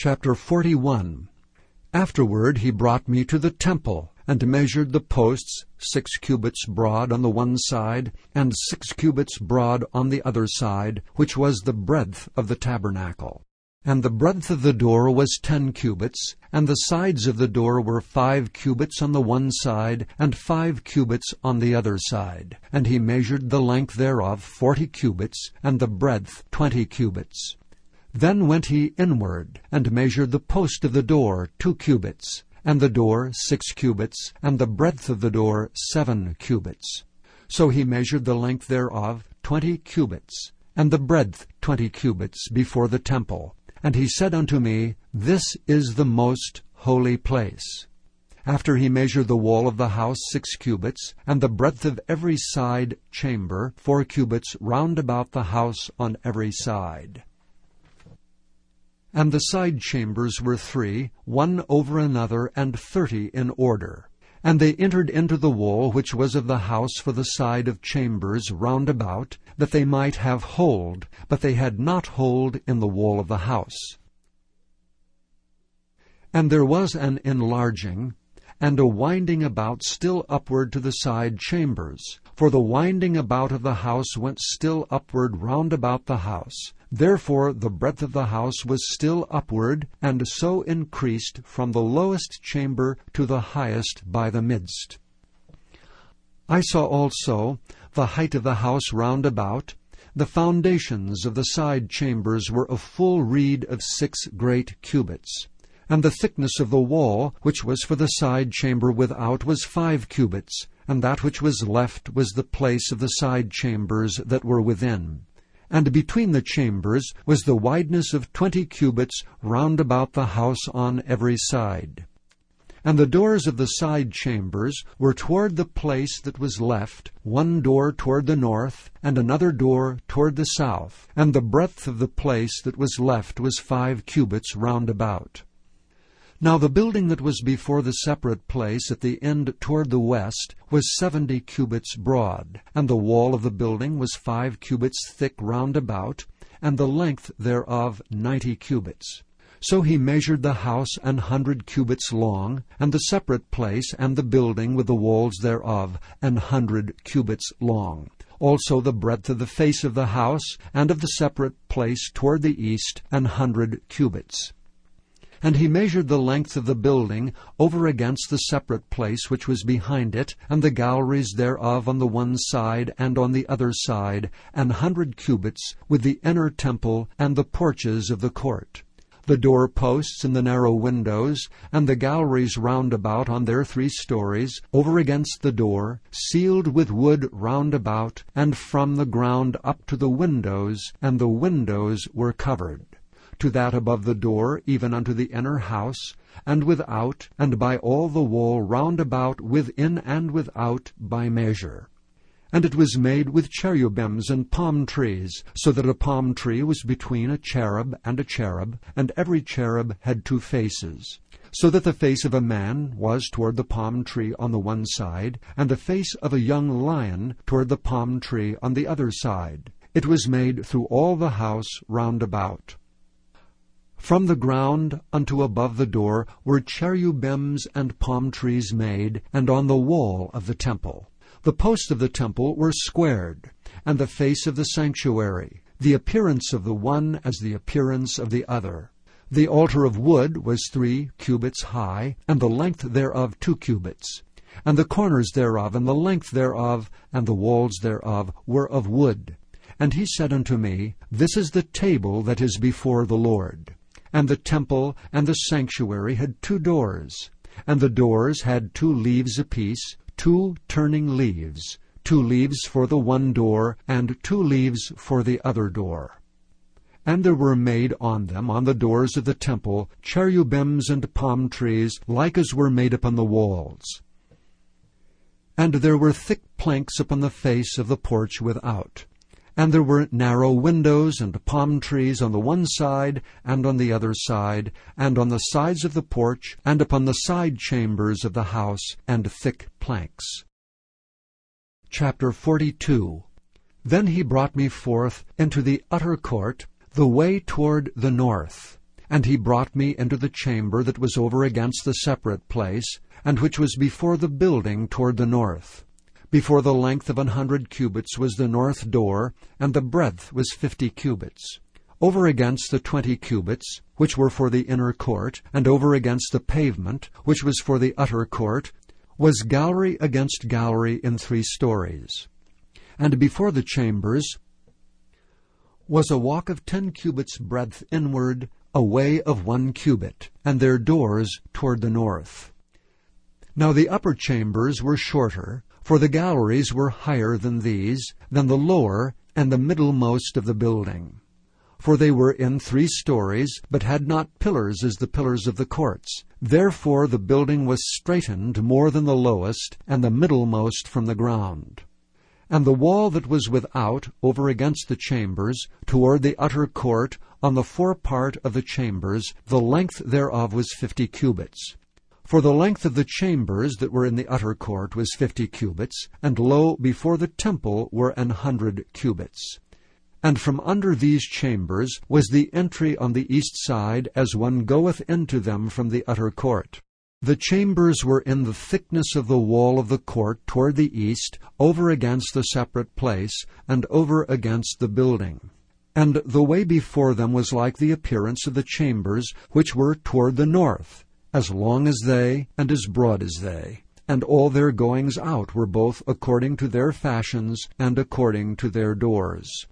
Chapter 41 Afterward he brought me to the temple, and measured the posts six cubits broad on the one side, and six cubits broad on the other side, which was the breadth of the tabernacle. And the breadth of the door was ten cubits, and the sides of the door were five cubits on the one side, and five cubits on the other side. And he measured the length thereof forty cubits, and the breadth twenty cubits. Then went he inward, and measured the post of the door two cubits, and the door six cubits, and the breadth of the door seven cubits. So he measured the length thereof twenty cubits, and the breadth twenty cubits before the temple and he said unto me, This is the most holy place. After he measured the wall of the house six cubits, and the breadth of every side chamber four cubits round about the house on every side. And the side chambers were three, one over another, and thirty in order. And they entered into the wall which was of the house for the side of chambers round about, that they might have hold, but they had not hold in the wall of the house. And there was an enlarging, and a winding about still upward to the side chambers. For the winding about of the house went still upward round about the house. Therefore the breadth of the house was still upward, and so increased from the lowest chamber to the highest by the midst. I saw also the height of the house round about. The foundations of the side chambers were a full reed of six great cubits. And the thickness of the wall, which was for the side chamber without, was five cubits, and that which was left was the place of the side chambers that were within. And between the chambers was the wideness of twenty cubits round about the house on every side. And the doors of the side chambers were toward the place that was left, one door toward the north, and another door toward the south. And the breadth of the place that was left was five cubits round about. Now the building that was before the separate place at the end toward the west was seventy cubits broad, and the wall of the building was five cubits thick round about, and the length thereof ninety cubits. So he measured the house an hundred cubits long, and the separate place and the building with the walls thereof an hundred cubits long. Also the breadth of the face of the house and of the separate place toward the east an hundred cubits. And he measured the length of the building over against the separate place which was behind it, and the galleries thereof on the one side and on the other side, an hundred cubits, with the inner temple and the porches of the court. The door posts and the narrow windows, and the galleries round about on their three stories, over against the door, cieled with wood round about, and from the ground up to the windows, and the windows were covered to that above the door, even unto the inner house, and without, and by all the wall round about, within and without, by measure. And it was made with cherubims and palm trees, so that a palm tree was between a cherub and a cherub, and every cherub had two faces. So that the face of a man was toward the palm tree on the one side, and the face of a young lion toward the palm tree on the other side. It was made through all the house round about. From the ground unto above the door were cherubims and palm trees made, and on the wall of the temple. The posts of the temple were squared, and the face of the sanctuary, the appearance of the one as the appearance of the other. The altar of wood was three cubits high, and the length thereof two cubits. And the corners thereof, and the length thereof, and the walls thereof were of wood. And he said unto me, This is the table that is before the Lord. And the temple and the sanctuary had two doors, and the doors had two leaves apiece, two turning leaves, two leaves for the one door, and two leaves for the other door. And there were made on them, on the doors of the temple, cherubims and palm trees, like as were made upon the walls. And there were thick planks upon the face of the porch without. And there were narrow windows and palm trees on the one side and on the other side, and on the sides of the porch, and upon the side chambers of the house, and thick planks. Chapter 42 Then he brought me forth into the utter court, the way toward the north. And he brought me into the chamber that was over against the separate place, and which was before the building toward the north. Before the length of an hundred cubits was the north door, and the breadth was fifty cubits. Over against the twenty cubits, which were for the inner court, and over against the pavement, which was for the utter court, was gallery against gallery in three stories. And before the chambers was a walk of ten cubits breadth inward, a way of one cubit, and their doors toward the north. Now the upper chambers were shorter, for the galleries were higher than these, than the lower and the middlemost of the building. For they were in three stories, but had not pillars as the pillars of the courts. Therefore the building was straitened more than the lowest, and the middlemost from the ground. And the wall that was without, over against the chambers, toward the utter court, on the forepart of the chambers, the length thereof was fifty cubits. For the length of the chambers that were in the utter court was fifty cubits, and lo, before the temple were an hundred cubits. And from under these chambers was the entry on the east side, as one goeth into them from the utter court. The chambers were in the thickness of the wall of the court toward the east, over against the separate place, and over against the building. And the way before them was like the appearance of the chambers which were toward the north, as long as they, and as broad as they. And all their goings out were both according to their fashions, and according to their doors.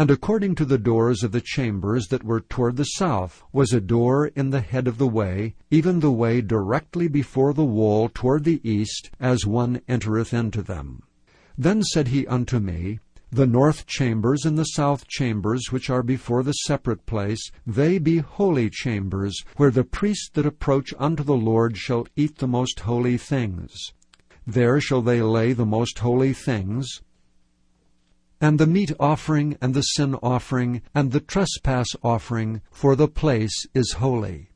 And according to the doors of the chambers that were toward the south was a door in the head of the way, even the way directly before the wall toward the east, as one entereth into them. Then said he unto me, The north chambers and the south chambers which are before the separate place, they be holy chambers, where the priests that approach unto the Lord shall eat the most holy things. There shall they lay the most holy things, and the meat offering, and the sin offering, and the trespass offering, for the place is holy.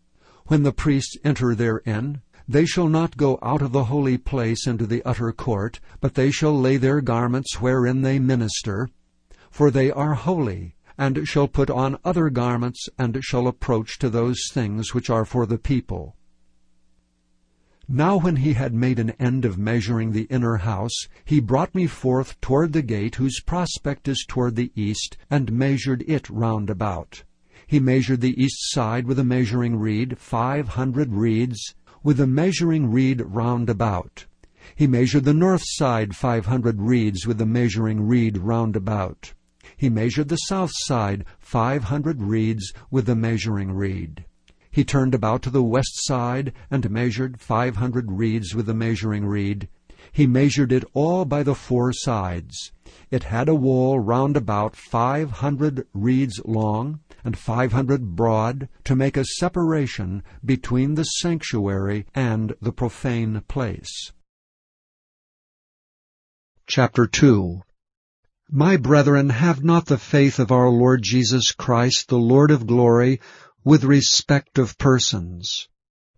When the priests enter therein, they shall not go out of the holy place into the utter court, but they shall lay their garments wherein they minister, for they are holy, and shall put on other garments, and shall approach to those things which are for the people. Now when he had made an end of measuring the inner house, he brought me forth toward the gate whose prospect is toward the east, and measured it round about. He measured the east side with a measuring reed, five hundred reeds, with a measuring reed round about. He measured the north side five hundred reeds with a measuring reed round about. He measured the south side five hundred reeds with a measuring reed. He turned about to the west side, and measured five hundred reeds with the measuring reed. He measured it all by the four sides. It had a wall round about five hundred reeds long, and five hundred broad, to make a separation between the sanctuary and the profane place. Chapter 2 My brethren, have not the faith of our Lord Jesus Christ, the Lord of glory, with respect of persons.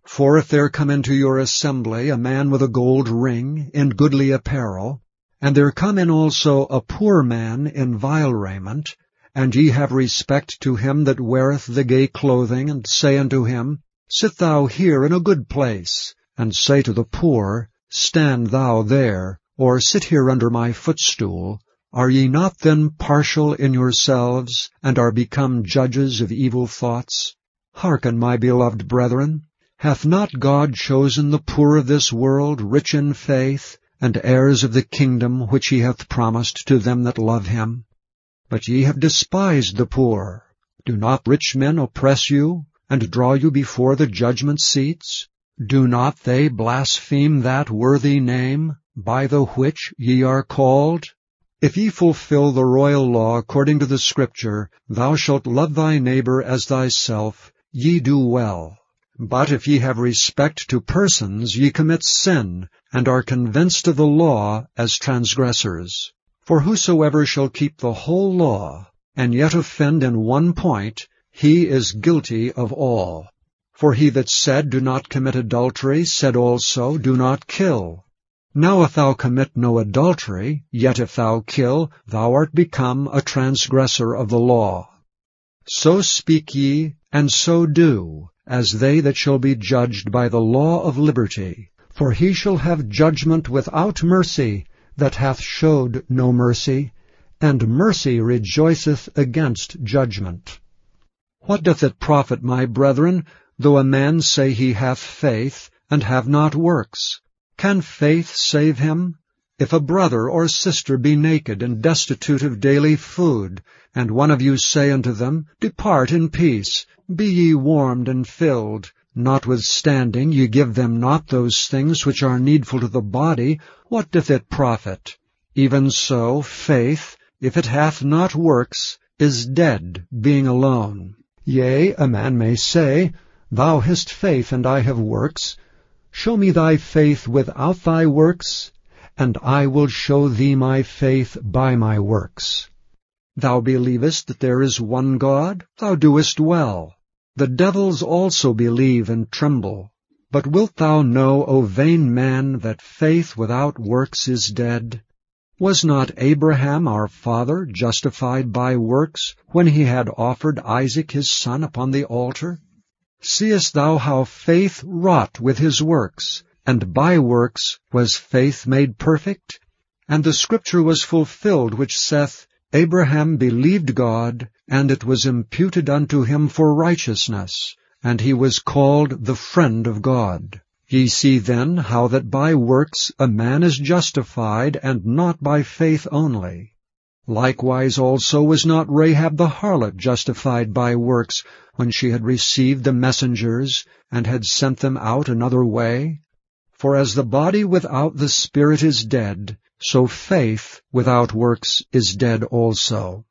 For if there come into your assembly a man with a gold ring, in goodly apparel, and there come in also a poor man in vile raiment, and ye have respect to him that weareth the gay clothing, and say unto him, Sit thou here in a good place, and say to the poor, Stand thou there, or sit here under my footstool, are ye not then partial in yourselves, and are become judges of evil thoughts? Hearken, my beloved brethren. Hath not God chosen the poor of this world rich in faith, and heirs of the kingdom which he hath promised to them that love him? But ye have despised the poor. Do not rich men oppress you, and draw you before the judgment seats? Do not they blaspheme that worthy name, by the which ye are called? If ye fulfill the royal law according to the Scripture, Thou shalt love thy neighbor as thyself, ye do well. But if ye have respect to persons, ye commit sin, and are convinced of the law as transgressors. For whosoever shall keep the whole law, and yet offend in one point, he is guilty of all. For he that said, Do not commit adultery, said also, Do not kill. Now if thou commit no adultery, yet if thou kill, thou art become a transgressor of the law. So speak ye, and so do, as they that shall be judged by the law of liberty. For he shall have judgment without mercy, that hath showed no mercy, and mercy rejoiceth against judgment. What doth it profit, my brethren, though a man say he hath faith, and have not works? Can faith save him? If a brother or sister be naked and destitute of daily food, and one of you say unto them, Depart in peace, be ye warmed and filled, notwithstanding ye give them not those things which are needful to the body, what doth it profit? Even so faith, if it hath not works, is dead, being alone. Yea, a man may say, Thou hast faith, and I have works. Show me thy faith without thy works, and I will show thee my faith by my works. Thou believest that there is one God? Thou doest well. The devils also believe and tremble. But wilt thou know, O vain man, that faith without works is dead? Was not Abraham our father justified by works when he had offered Isaac his son upon the altar? Seest thou how faith wrought with his works, and by works was faith made perfect? And the scripture was fulfilled which saith, Abraham believed God, and it was imputed unto him for righteousness, and he was called the friend of God. Ye see then how that by works a man is justified, and not by faith only. Likewise also was not Rahab the harlot justified by works, when she had received the messengers, and had sent them out another way? For as the body without the spirit is dead, so faith without works is dead also.